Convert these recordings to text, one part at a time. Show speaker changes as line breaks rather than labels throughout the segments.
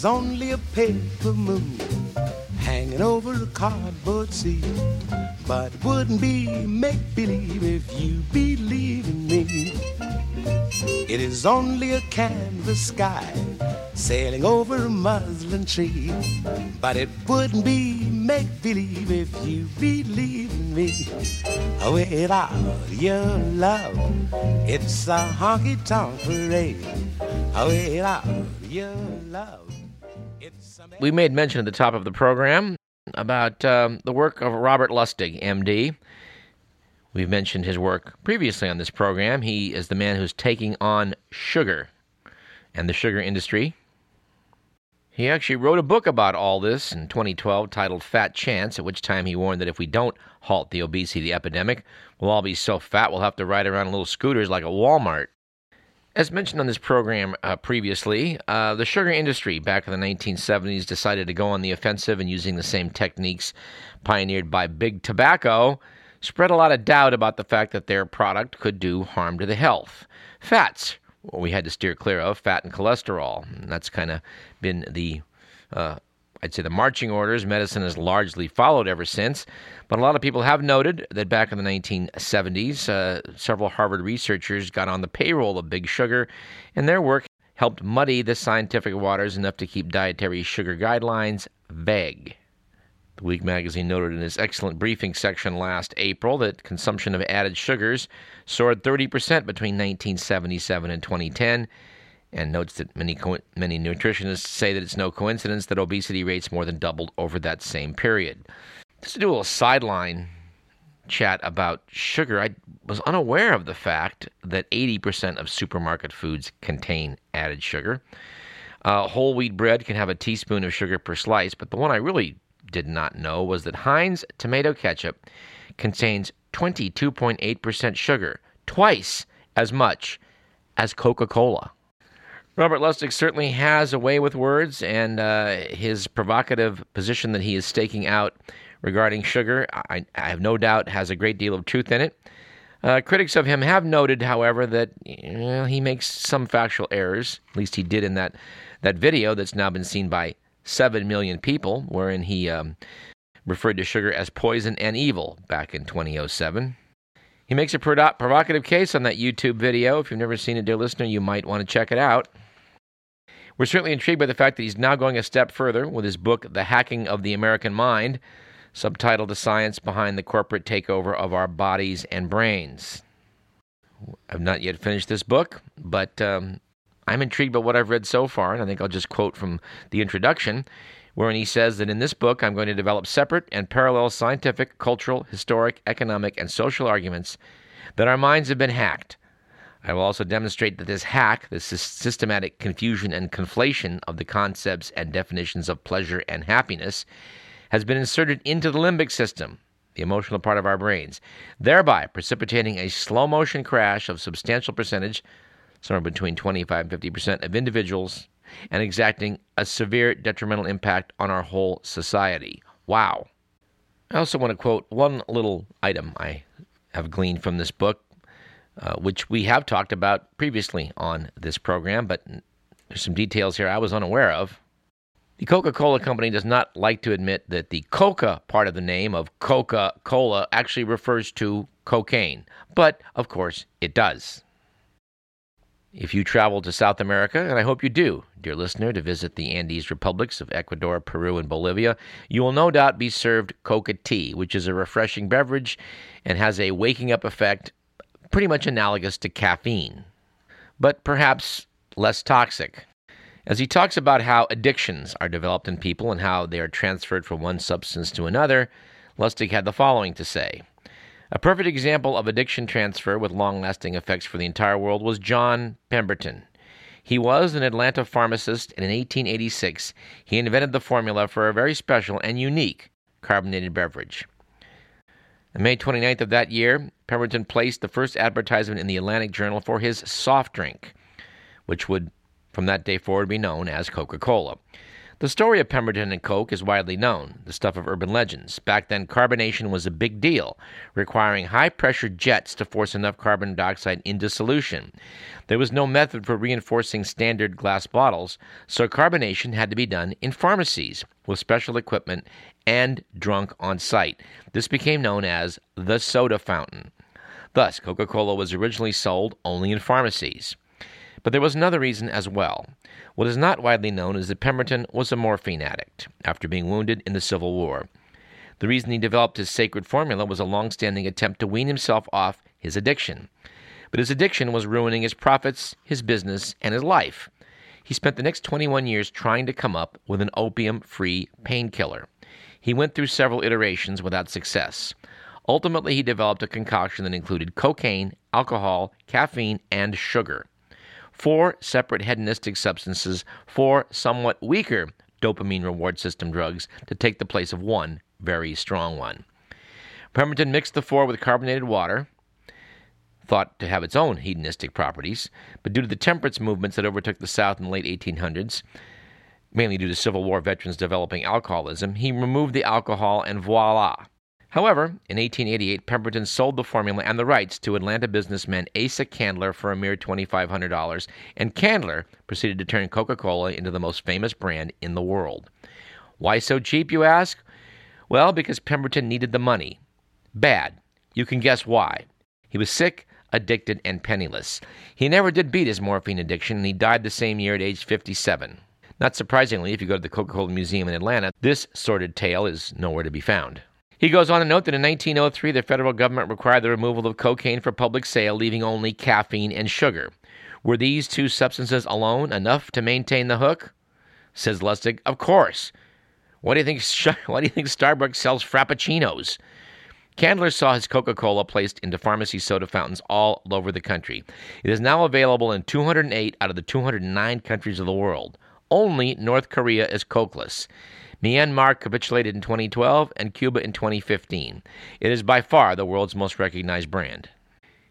is only a paper moon hanging over a cardboard sea. But it wouldn't be make believe if you believe in me. It is only a canvas sky sailing over a muslin tree. But it wouldn't be make believe if you believe in me. Oh, without your love, it's a honky tonk parade. Oh, without your love.
We made mention at the top of the program about um, the work of Robert Lustig, MD. We've mentioned his work previously on this program. He is the man who's taking on sugar and the sugar industry. He actually wrote a book about all this in 2012 titled Fat Chance, at which time he warned that if we don't halt the obesity epidemic, we'll all be so fat we'll have to ride around in little scooters like a Walmart. As mentioned on this program uh, previously, uh, the sugar industry back in the 1970s decided to go on the offensive and using the same techniques pioneered by Big Tobacco spread a lot of doubt about the fact that their product could do harm to the health. Fats, we had to steer clear of, fat and cholesterol. And that's kind of been the, uh, I'd say, the marching orders medicine has largely followed ever since. But a lot of people have noted that back in the 1970s, uh, several Harvard researchers got on the payroll of Big Sugar, and their work helped muddy the scientific waters enough to keep dietary sugar guidelines vague. The Week magazine noted in its excellent briefing section last April that consumption of added sugars soared 30% between 1977 and 2010, and notes that many co- many nutritionists say that it's no coincidence that obesity rates more than doubled over that same period. Just to do a little sideline chat about sugar, I was unaware of the fact that 80% of supermarket foods contain added sugar. Uh, whole wheat bread can have a teaspoon of sugar per slice, but the one I really did not know was that Heinz tomato ketchup contains 22.8% sugar, twice as much as Coca Cola. Robert Lustig certainly has a way with words, and uh, his provocative position that he is staking out regarding sugar, I, I, have no doubt, has a great deal of truth in it. Uh, critics of him have noted, however, that you know, he makes some factual errors. At least he did in that, that video that's now been seen by 7 million people, wherein he um, referred to sugar as poison and evil back in 2007. He makes a provocative case on that YouTube video. If you've never seen it, dear listener, you might want to check it out. We're certainly intrigued by the fact that he's now going a step further with his book, The Hacking of the American Mind, subtitled The Science Behind the Corporate Takeover of Our Bodies and Brains. I've not yet finished this book, but um, I'm intrigued by what I've read so far, and I think I'll just quote from the introduction, wherein he says that in this book I'm going to develop separate and parallel scientific, cultural, historic, economic, and social arguments that our minds have been hacked. I will also demonstrate that this hack, this systematic confusion and conflation of the concepts and definitions of pleasure and happiness, has been inserted into the limbic system, the emotional part of our brains, thereby precipitating a slow motion crash of substantial percentage somewhere between 25 and 50% of individuals, and exacting a severe detrimental impact on our whole society. Wow. I also want to quote one little item I have gleaned from this book, uh, which we have talked about previously on this program, but there's some details here I was unaware of. The Coca Cola Company does not like to admit that the Coca part of the name of Coca Cola actually refers to cocaine, but of course it does. If you travel to South America, and I hope you do, dear listener, to visit the Andes republics of Ecuador, Peru, and Bolivia, you will no doubt be served coca tea, which is a refreshing beverage and has a waking up effect pretty much analogous to caffeine, but perhaps less toxic. As he talks about how addictions are developed in people and how they are transferred from one substance to another, Lustig had the following to say. A perfect example of addiction transfer with long lasting effects for the entire world was John Pemberton. He was an Atlanta pharmacist, and in 1886 he invented the formula for a very special and unique carbonated beverage. On May 29th of that year, Pemberton placed the first advertisement in the Atlanta Journal for his soft drink, which would from that day forward be known as Coca Cola. The story of Pemberton and Coke is widely known, the stuff of urban legends. Back then, carbonation was a big deal, requiring high pressure jets to force enough carbon dioxide into solution. There was no method for reinforcing standard glass bottles, so carbonation had to be done in pharmacies with special equipment and drunk on site. This became known as the soda fountain. Thus, Coca Cola was originally sold only in pharmacies. But there was another reason as well. What is not widely known is that Pemberton was a morphine addict after being wounded in the Civil War. The reason he developed his sacred formula was a long standing attempt to wean himself off his addiction. But his addiction was ruining his profits, his business, and his life. He spent the next 21 years trying to come up with an opium free painkiller. He went through several iterations without success. Ultimately, he developed a concoction that included cocaine, alcohol, caffeine, and sugar four separate hedonistic substances, four somewhat weaker dopamine reward system drugs to take the place of one very strong one. Pemberton mixed the four with carbonated water, thought to have its own hedonistic properties, but due to the temperance movements that overtook the South in the late 1800s, mainly due to Civil War veterans developing alcoholism, he removed the alcohol and voila, However, in 1888, Pemberton sold the formula and the rights to Atlanta businessman Asa Candler for a mere $2,500, and Candler proceeded to turn Coca Cola into the most famous brand in the world. Why so cheap, you ask? Well, because Pemberton needed the money. Bad. You can guess why. He was sick, addicted, and penniless. He never did beat his morphine addiction, and he died the same year at age 57. Not surprisingly, if you go to the Coca Cola Museum in Atlanta, this sordid tale is nowhere to be found. He goes on to note that in 1903, the federal government required the removal of cocaine for public sale, leaving only caffeine and sugar. Were these two substances alone enough to maintain the hook? Says Lustig. Of course. Why do you think? Why do you think Starbucks sells frappuccinos? Candler saw his Coca Cola placed into pharmacy soda fountains all over the country. It is now available in 208 out of the 209 countries of the world. Only North Korea is Cokeless. Myanmar capitulated in 2012 and Cuba in 2015. It is by far the world's most recognized brand.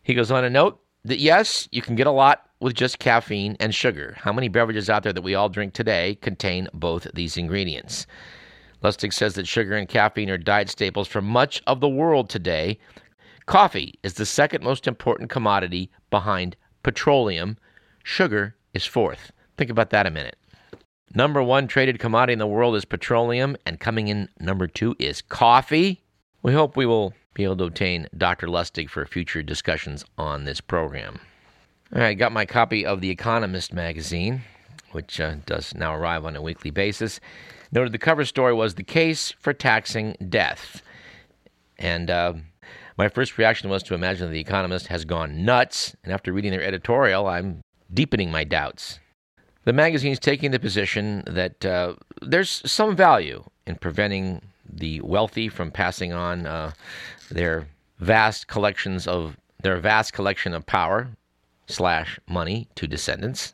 He goes on to note that yes, you can get a lot with just caffeine and sugar. How many beverages out there that we all drink today contain both these ingredients? Lustig says that sugar and caffeine are diet staples for much of the world today. Coffee is the second most important commodity behind petroleum. Sugar is fourth. Think about that a minute. Number one traded commodity in the world is petroleum, and coming in number two is coffee. We hope we will be able to obtain Dr. Lustig for future discussions on this program. All right, got my copy of The Economist magazine, which uh, does now arrive on a weekly basis. Noted the cover story was The Case for Taxing Death. And uh, my first reaction was to imagine that The Economist has gone nuts, and after reading their editorial, I'm deepening my doubts. The magazine is taking the position that uh, there's some value in preventing the wealthy from passing on uh, their vast collections of their vast collection of power slash money to descendants.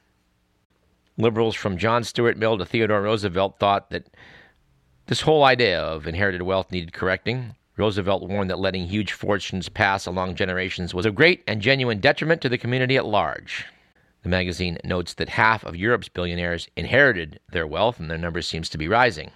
Liberals from John Stuart Mill to Theodore Roosevelt thought that this whole idea of inherited wealth needed correcting. Roosevelt warned that letting huge fortunes pass along generations was a great and genuine detriment to the community at large. The magazine notes that half of Europe's billionaires inherited their wealth, and their number seems to be rising.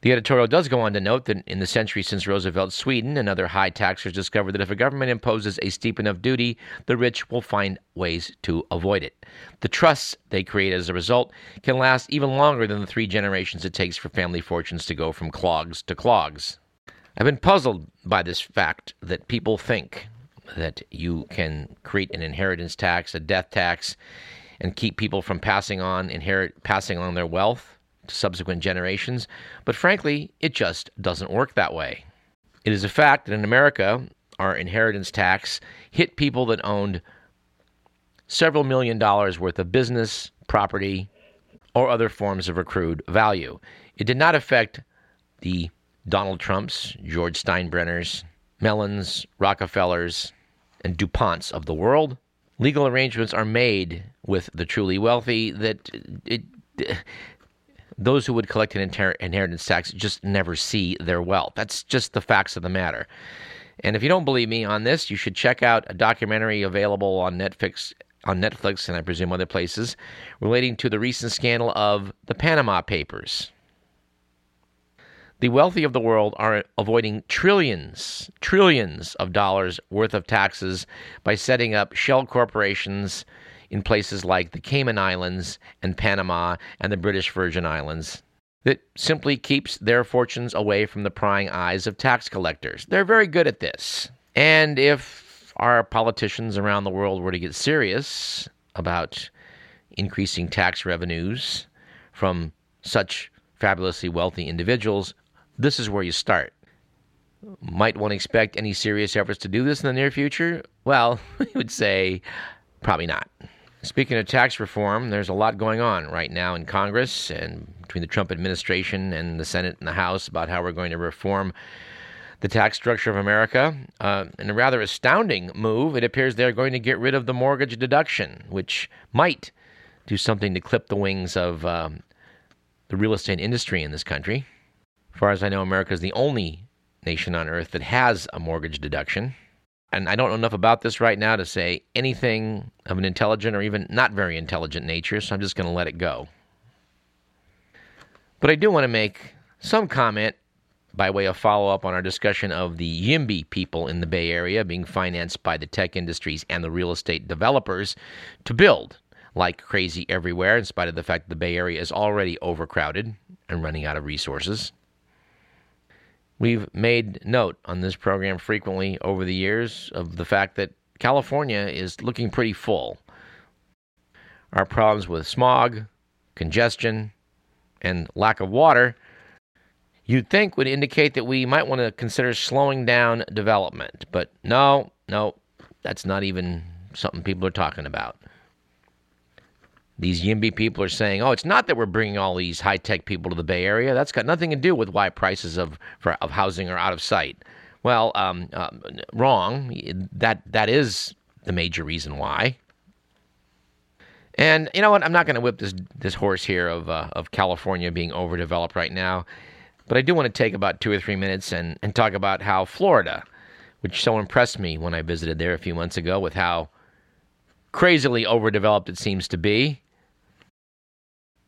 The editorial does go on to note that in the century since Roosevelt, Sweden and other high taxers discovered that if a government imposes a steep enough duty, the rich will find ways to avoid it. The trusts they create as a result can last even longer than the three generations it takes for family fortunes to go from clogs to clogs. I've been puzzled by this fact that people think that you can create an inheritance tax, a death tax, and keep people from passing on inherit passing on their wealth to subsequent generations. But frankly, it just doesn't work that way. It is a fact that in America, our inheritance tax hit people that owned several million dollars worth of business, property, or other forms of accrued value. It did not affect the Donald Trumps, George Steinbrenners, Mellons, Rockefellers, and DuPonts of the world. Legal arrangements are made with the truly wealthy that it, those who would collect an inheritance tax just never see their wealth. That's just the facts of the matter. And if you don't believe me on this, you should check out a documentary available on Netflix on Netflix and I presume other places relating to the recent scandal of the Panama Papers. The wealthy of the world are avoiding trillions, trillions of dollars worth of taxes by setting up shell corporations in places like the Cayman Islands and Panama and the British Virgin Islands that simply keeps their fortunes away from the prying eyes of tax collectors. They're very good at this. And if our politicians around the world were to get serious about increasing tax revenues from such fabulously wealthy individuals, this is where you start. Might one expect any serious efforts to do this in the near future? Well, we would say probably not. Speaking of tax reform, there's a lot going on right now in Congress and between the Trump administration and the Senate and the House about how we're going to reform the tax structure of America. Uh, in a rather astounding move, it appears they're going to get rid of the mortgage deduction, which might do something to clip the wings of um, the real estate industry in this country. As far as I know, America is the only nation on earth that has a mortgage deduction and I don't know enough about this right now to say anything of an intelligent or even not very intelligent nature, so I'm just going to let it go. But I do want to make some comment by way of follow up on our discussion of the YIMBY people in the Bay Area being financed by the tech industries and the real estate developers to build like crazy everywhere, in spite of the fact that the Bay Area is already overcrowded and running out of resources. We've made note on this program frequently over the years of the fact that California is looking pretty full. Our problems with smog, congestion, and lack of water you'd think would indicate that we might want to consider slowing down development. But no, no, that's not even something people are talking about. These YIMBY people are saying, oh, it's not that we're bringing all these high tech people to the Bay Area. That's got nothing to do with why prices of, for, of housing are out of sight. Well, um, uh, wrong. That, that is the major reason why. And you know what? I'm not going to whip this, this horse here of, uh, of California being overdeveloped right now. But I do want to take about two or three minutes and, and talk about how Florida, which so impressed me when I visited there a few months ago with how crazily overdeveloped it seems to be,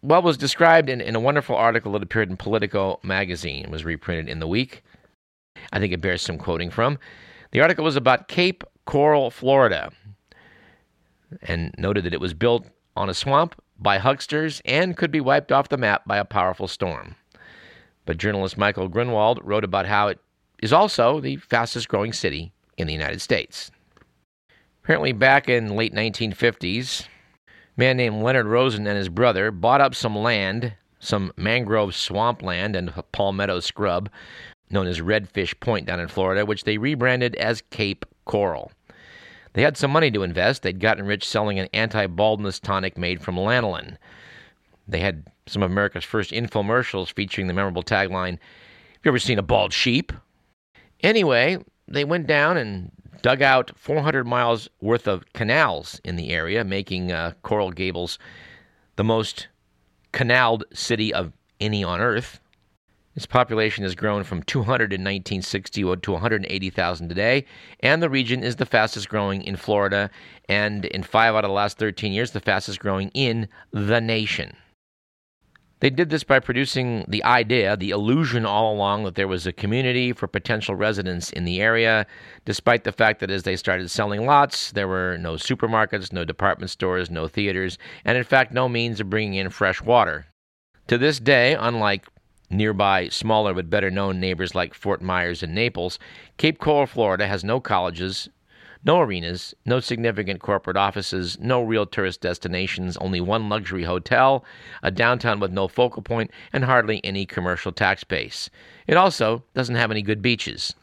well, was described in, in a wonderful article that appeared in Politico magazine. It was reprinted in the week. I think it bears some quoting from. The article was about Cape Coral, Florida, and noted that it was built on a swamp by hucksters and could be wiped off the map by a powerful storm. But journalist Michael Grunwald wrote about how it is also the fastest growing city in the United States. Apparently, back in late 1950s, man named Leonard Rosen and his brother bought up some land, some mangrove swampland and palmetto scrub, known as Redfish Point down in Florida, which they rebranded as Cape Coral. They had some money to invest. They'd gotten rich selling an anti baldness tonic made from lanolin. They had some of America's first infomercials featuring the memorable tagline Have you ever seen a bald sheep? Anyway, they went down and dug out 400 miles worth of canals in the area, making uh, Coral Gables the most canaled city of any on Earth. Its population has grown from 200 in 1960 to 180,000 today, and the region is the fastest growing in Florida, and in five out of the last 13 years, the fastest growing in the nation. They did this by producing the idea, the illusion all along that there was a community for potential residents in the area, despite the fact that as they started selling lots, there were no supermarkets, no department stores, no theaters, and in fact, no means of bringing in fresh water. To this day, unlike nearby smaller but better known neighbors like Fort Myers and Naples, Cape Coral, Florida has no colleges, no arenas, no significant corporate offices, no real tourist destinations, only one luxury hotel, a downtown with no focal point, and hardly any commercial tax base. It also doesn't have any good beaches.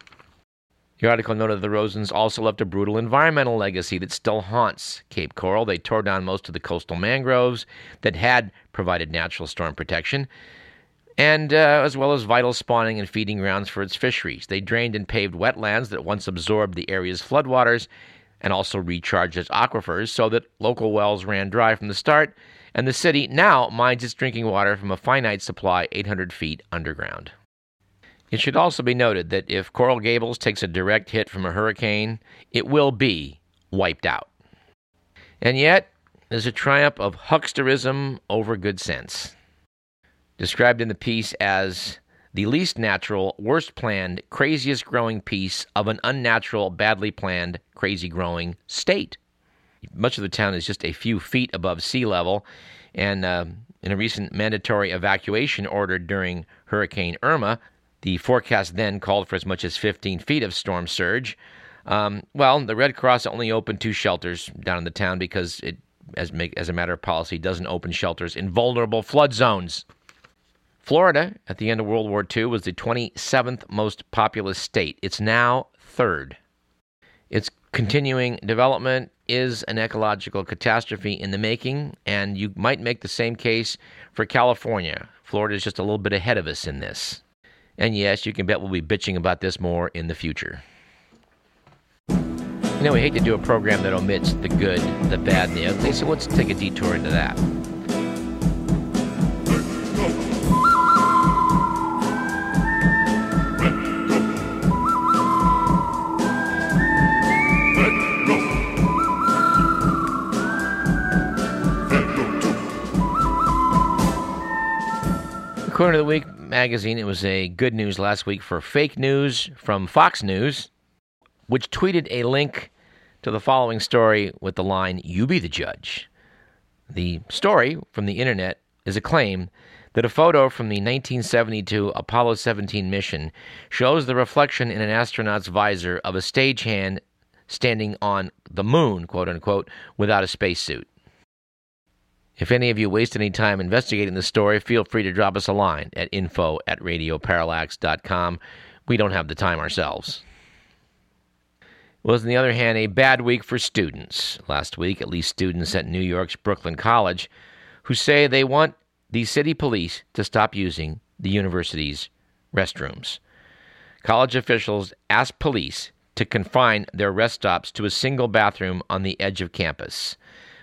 The article noted the Rosens also left a brutal environmental legacy that still haunts Cape Coral. They tore down most of the coastal mangroves that had provided natural storm protection and uh, as well as vital spawning and feeding grounds for its fisheries. They drained and paved wetlands that once absorbed the area's floodwaters and also recharged its aquifers so that local wells ran dry from the start, and the city now mines its drinking water from a finite supply 800 feet underground. It should also be noted that if Coral Gables takes a direct hit from a hurricane, it will be wiped out. And yet, there's a triumph of hucksterism over good sense described in the piece as the least natural, worst planned, craziest growing piece of an unnatural, badly planned, crazy growing state. Much of the town is just a few feet above sea level, and uh, in a recent mandatory evacuation ordered during Hurricane Irma, the forecast then called for as much as 15 feet of storm surge. Um, well, the Red Cross only opened two shelters down in the town because it, as, as a matter of policy, doesn't open shelters in vulnerable flood zones. Florida, at the end of World War II, was the 27th most populous state. It's now third. Its continuing development is an ecological catastrophe in the making, and you might make the same case for California. Florida is just a little bit ahead of us in this. And yes, you can bet we'll be bitching about this more in the future. You know, we hate to do a program that omits the good, the bad, and the ugly, so let's take a detour into that. Corner of the Week magazine, it was a good news last week for fake news from Fox News, which tweeted a link to the following story with the line, You be the judge. The story from the internet is a claim that a photo from the 1972 Apollo 17 mission shows the reflection in an astronaut's visor of a stagehand standing on the moon, quote unquote, without a spacesuit. If any of you waste any time investigating the story, feel free to drop us a line at info at radioparallax.com. We don't have the time ourselves. Was, on the other hand, a bad week for students. Last week, at least students at New York's Brooklyn College, who say they want the city police to stop using the university's restrooms. College officials asked police to confine their rest stops to a single bathroom on the edge of campus.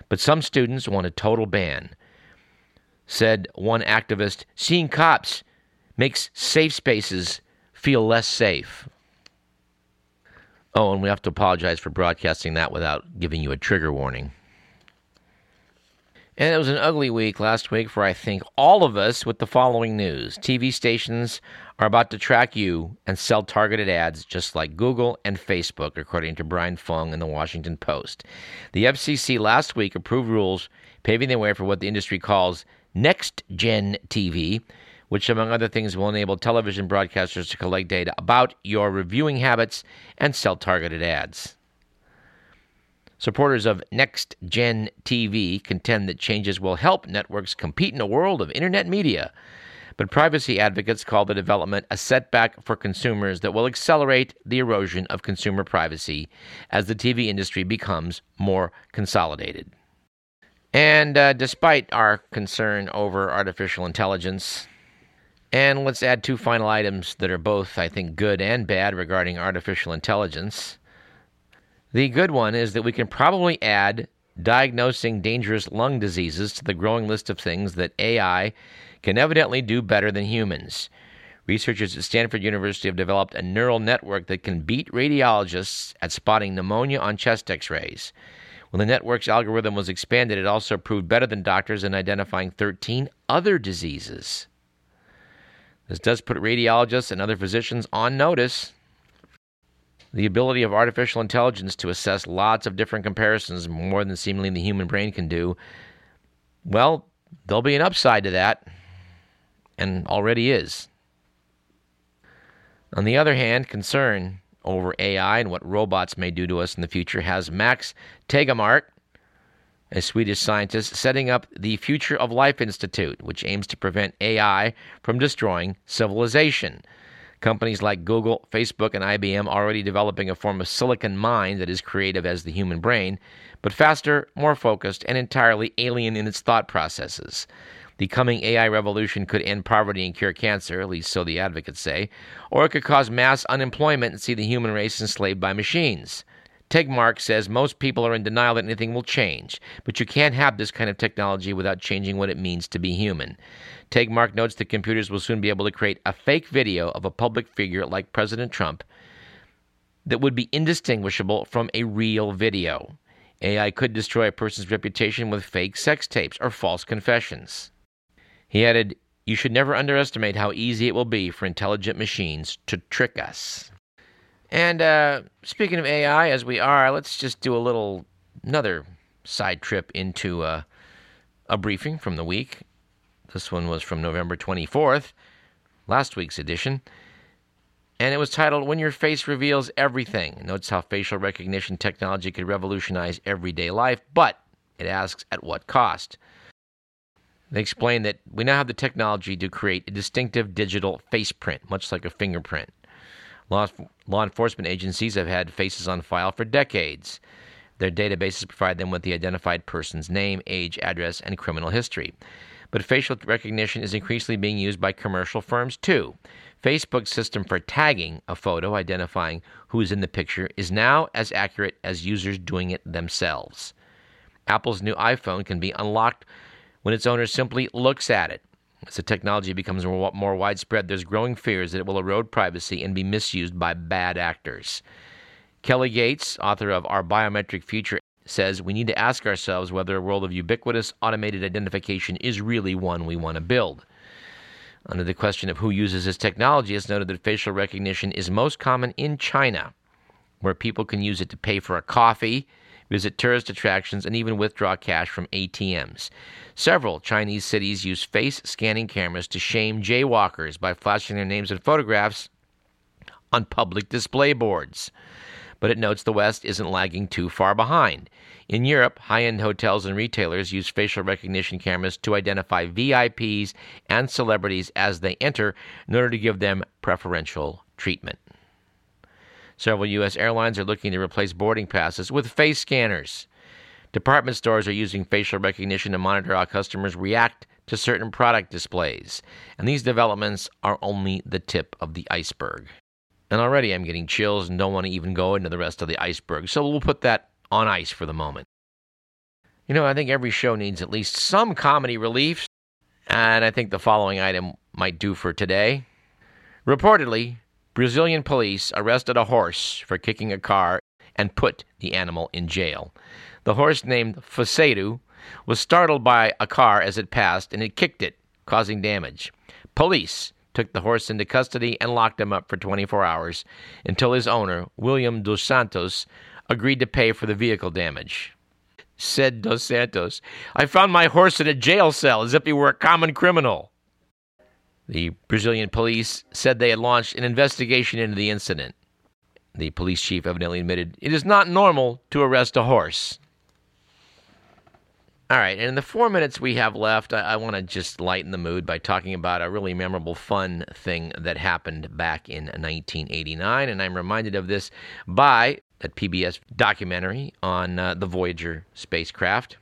But some students want a total ban. Said one activist, seeing cops makes safe spaces feel less safe. Oh, and we have to apologize for broadcasting that without giving you a trigger warning. And it was an ugly week last week for, I think, all of us with the following news. TV stations are about to track you and sell targeted ads just like Google and Facebook, according to Brian Fung in the Washington Post. The FCC last week approved rules paving the way for what the industry calls next gen TV, which, among other things, will enable television broadcasters to collect data about your reviewing habits and sell targeted ads. Supporters of Next Gen TV contend that changes will help networks compete in a world of internet media. But privacy advocates call the development a setback for consumers that will accelerate the erosion of consumer privacy as the TV industry becomes more consolidated. And uh, despite our concern over artificial intelligence, and let's add two final items that are both, I think, good and bad regarding artificial intelligence. The good one is that we can probably add diagnosing dangerous lung diseases to the growing list of things that AI can evidently do better than humans. Researchers at Stanford University have developed a neural network that can beat radiologists at spotting pneumonia on chest x rays. When the network's algorithm was expanded, it also proved better than doctors in identifying 13 other diseases. This does put radiologists and other physicians on notice the ability of artificial intelligence to assess lots of different comparisons, more than seemingly the human brain can do, well, there'll be an upside to that, and already is. On the other hand, concern over AI and what robots may do to us in the future has Max Tegmark, a Swedish scientist, setting up the Future of Life Institute, which aims to prevent AI from destroying civilization. Companies like Google, Facebook, and IBM are already developing a form of silicon mind that is creative as the human brain, but faster, more focused, and entirely alien in its thought processes. The coming AI revolution could end poverty and cure cancer, at least so the advocates say, or it could cause mass unemployment and see the human race enslaved by machines. Tegmark says most people are in denial that anything will change, but you can't have this kind of technology without changing what it means to be human. Tegmark notes that computers will soon be able to create a fake video of a public figure like President Trump that would be indistinguishable from a real video. AI could destroy a person's reputation with fake sex tapes or false confessions. He added, You should never underestimate how easy it will be for intelligent machines to trick us. And uh, speaking of AI, as we are, let's just do a little another side trip into uh, a briefing from the week. This one was from November 24th, last week's edition. And it was titled When Your Face Reveals Everything. Notes how facial recognition technology could revolutionize everyday life, but it asks at what cost. They explain that we now have the technology to create a distinctive digital face print, much like a fingerprint. Law, law enforcement agencies have had faces on file for decades. Their databases provide them with the identified person's name, age, address, and criminal history. But facial recognition is increasingly being used by commercial firms too. Facebook's system for tagging a photo identifying who is in the picture is now as accurate as users doing it themselves. Apple's new iPhone can be unlocked when its owner simply looks at it. As the technology becomes more, widespread, there's growing fears that it will erode privacy and be misused by bad actors. Kelly Gates, author of Our Biometric Future, says we need to ask ourselves whether a world of ubiquitous automated identification is really one we want to build. Under the question of who uses this technology, it's noted that facial recognition is most common in China, where people can use it to pay for a coffee, visit tourist attractions, and even withdraw cash from ATMs. Several Chinese cities use face scanning cameras to shame jaywalkers by flashing their names and photographs on public display boards but it notes the West isn't lagging too far behind. In Europe, high end hotels and retailers use facial recognition cameras to identify VIPs and celebrities as they enter in order to give them preferential treatment. Several U.S. airlines are looking to replace boarding passes with face scanners. Department stores are using facial recognition to monitor how customers react to certain product displays. And these developments are only the tip of the iceberg. And already I'm getting chills and don't want to even go into the rest of the iceberg. So we'll put that on ice for the moment. You know, I think every show needs at least some comedy relief. And I think the following item might do for today. Reportedly, Brazilian police arrested a horse for kicking a car and put the animal in jail. The horse, named Faceiro, was startled by a car as it passed and it kicked it, causing damage. Police took the horse into custody and locked him up for 24 hours until his owner, William dos Santos, agreed to pay for the vehicle damage. Said dos Santos, I found my horse in a jail cell as if he were a common criminal. The Brazilian police said they had launched an investigation into the incident. The police chief evidently admitted it is not normal to arrest a horse. All right, and in the four minutes we have left, I, I want to just lighten the mood by talking about a really memorable, fun thing that happened back in 1989. And I'm reminded of this by that PBS documentary on uh, the Voyager spacecraft.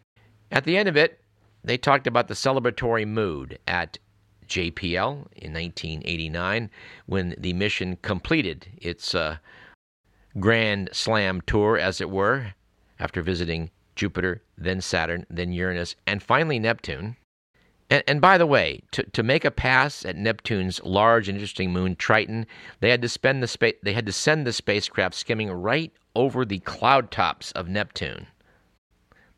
At the end of it, they talked about the celebratory mood at JPL in 1989 when the mission completed its uh, grand slam tour, as it were, after visiting Jupiter, then Saturn, then Uranus, and finally Neptune. And, and, by the way, to, to make a pass at Neptune's large and interesting moon Triton, they had to spend the spa- they had to send the spacecraft skimming right over the cloud tops of Neptune.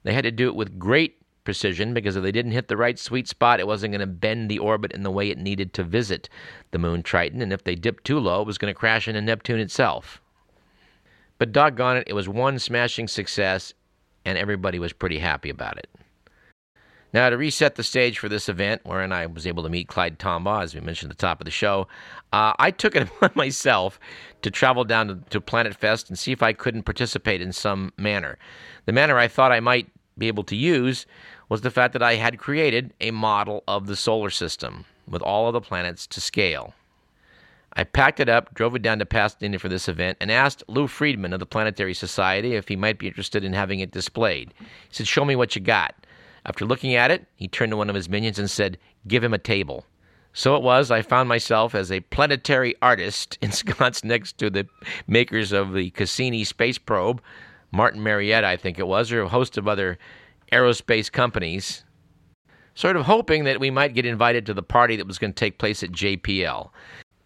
They had to do it with great precision because if they didn't hit the right sweet spot, it wasn't going to bend the orbit in the way it needed to visit the moon Triton, and if they dipped too low, it was going to crash into Neptune itself. But doggone it, it was one smashing success, and everybody was pretty happy about it. Now, to reset the stage for this event, wherein I was able to meet Clyde Tombaugh, as we mentioned at the top of the show, uh, I took it upon myself to travel down to, to Planet Fest and see if I couldn't participate in some manner. The manner I thought I might be able to use was the fact that I had created a model of the solar system with all of the planets to scale. I packed it up, drove it down to Pasadena for this event, and asked Lou Friedman of the Planetary Society if he might be interested in having it displayed. He said, Show me what you got. After looking at it, he turned to one of his minions and said, Give him a table. So it was, I found myself as a planetary artist ensconced next to the makers of the Cassini space probe, Martin Marietta, I think it was, or a host of other aerospace companies, sort of hoping that we might get invited to the party that was going to take place at JPL.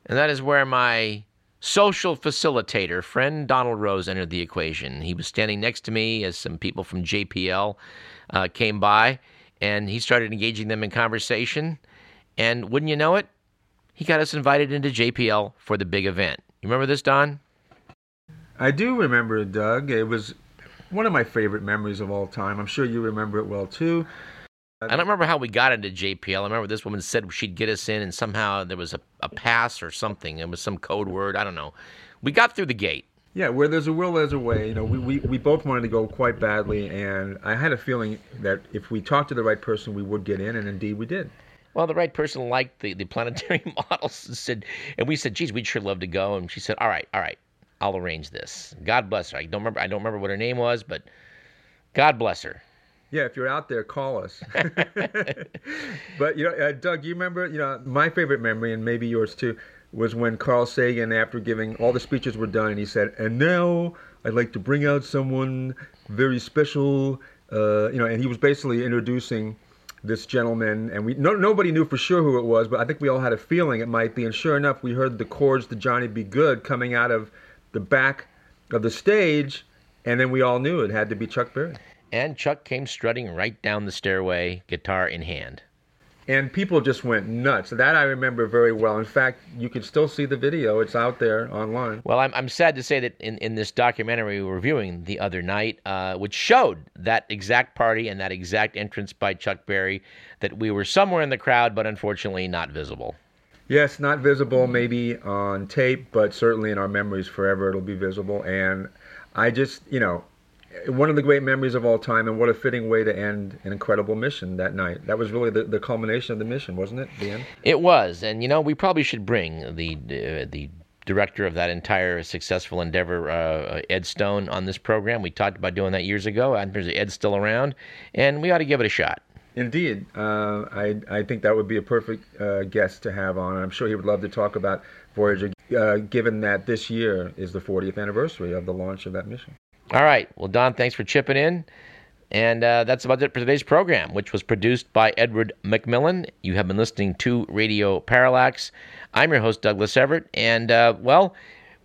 And that is where my social facilitator, friend Donald Rose, entered the equation. He was standing next to me as some people from JPL uh, came by, and he started engaging them in conversation. And wouldn't you know it, he got us invited into JPL for the big event. You remember this, Don?
I do remember Doug. It was one of my favorite memories of all time. I'm sure you remember it well too.
I don't remember how we got into JPL. I remember this woman said she'd get us in, and somehow there was a, a pass or something. It was some code word. I don't know. We got through the gate.
Yeah, where there's a will, there's a way. You know, we, we, we both wanted to go quite badly, and I had a feeling that if we talked to the right person, we would get in, and indeed we did.
Well, the right person liked the, the planetary models and said, and we said, "Geez, we'd sure love to go." And she said, "All right, all right, I'll arrange this." God bless her. I don't remember. I don't remember what her name was, but God bless her.
Yeah, if you're out there, call us. but you know, uh, Doug, you remember? You know, my favorite memory, and maybe yours too, was when Carl Sagan, after giving all the speeches were done, and he said, "And now I'd like to bring out someone very special." Uh, you know, and he was basically introducing this gentleman, and we no, nobody knew for sure who it was, but I think we all had a feeling it might be. And sure enough, we heard the chords to Johnny B. Goode coming out of the back of the stage, and then we all knew it had to be Chuck Berry
and Chuck came strutting right down the stairway, guitar in hand.
And people just went nuts. That I remember very well. In fact, you can still see the video. It's out there online.
Well, I'm, I'm sad to say that in, in this documentary we were viewing the other night, uh, which showed that exact party and that exact entrance by Chuck Berry, that we were somewhere in the crowd, but unfortunately not visible.
Yes, not visible maybe on tape, but certainly in our memories forever it'll be visible. And I just, you know, one of the great memories of all time, and what a fitting way to end an incredible mission that night. That was really the, the culmination of the mission, wasn't it? End.
It was, and you know, we probably should bring the uh, the director of that entire successful endeavor, uh, Ed Stone, on this program. We talked about doing that years ago. Ed's still around, and we ought to give it a shot.
Indeed, uh, I I think that would be a perfect uh, guest to have on. I'm sure he would love to talk about Voyager, uh, given that this year is the 40th anniversary of the launch of that mission.
All right. Well, Don, thanks for chipping in. And uh, that's about it for today's program, which was produced by Edward McMillan. You have been listening to Radio Parallax. I'm your host, Douglas Everett. And, uh, well,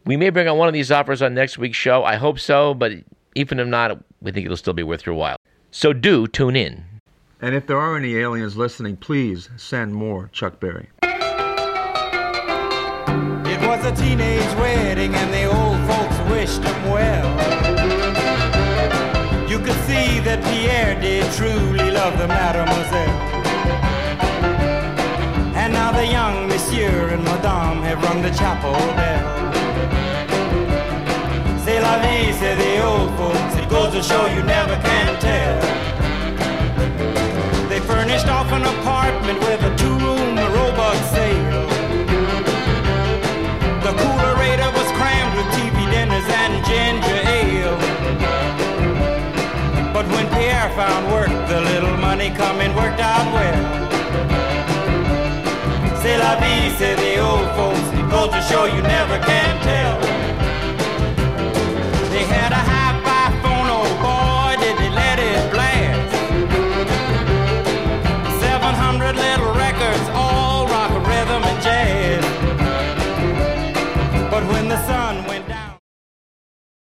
we may bring on one of these offers on next week's show. I hope so, but even if not, we think it'll still be worth your while. So do tune in.
And if there are any aliens listening, please send more Chuck Berry.
It was a teenage wedding, and the old folks wished him well. You could see that Pierre did truly love the mademoiselle. And now the young monsieur and madame have rung the chapel bell. C'est la vie, the old folks. It goes to show you never can tell. Furnished off an apartment with a two-room Roebuck sale. The coolerator was crammed with TV dinners and ginger ale. But when Pierre found work, the little money coming worked out well. C'est la vie, say the old folks. It goes to show you never can tell.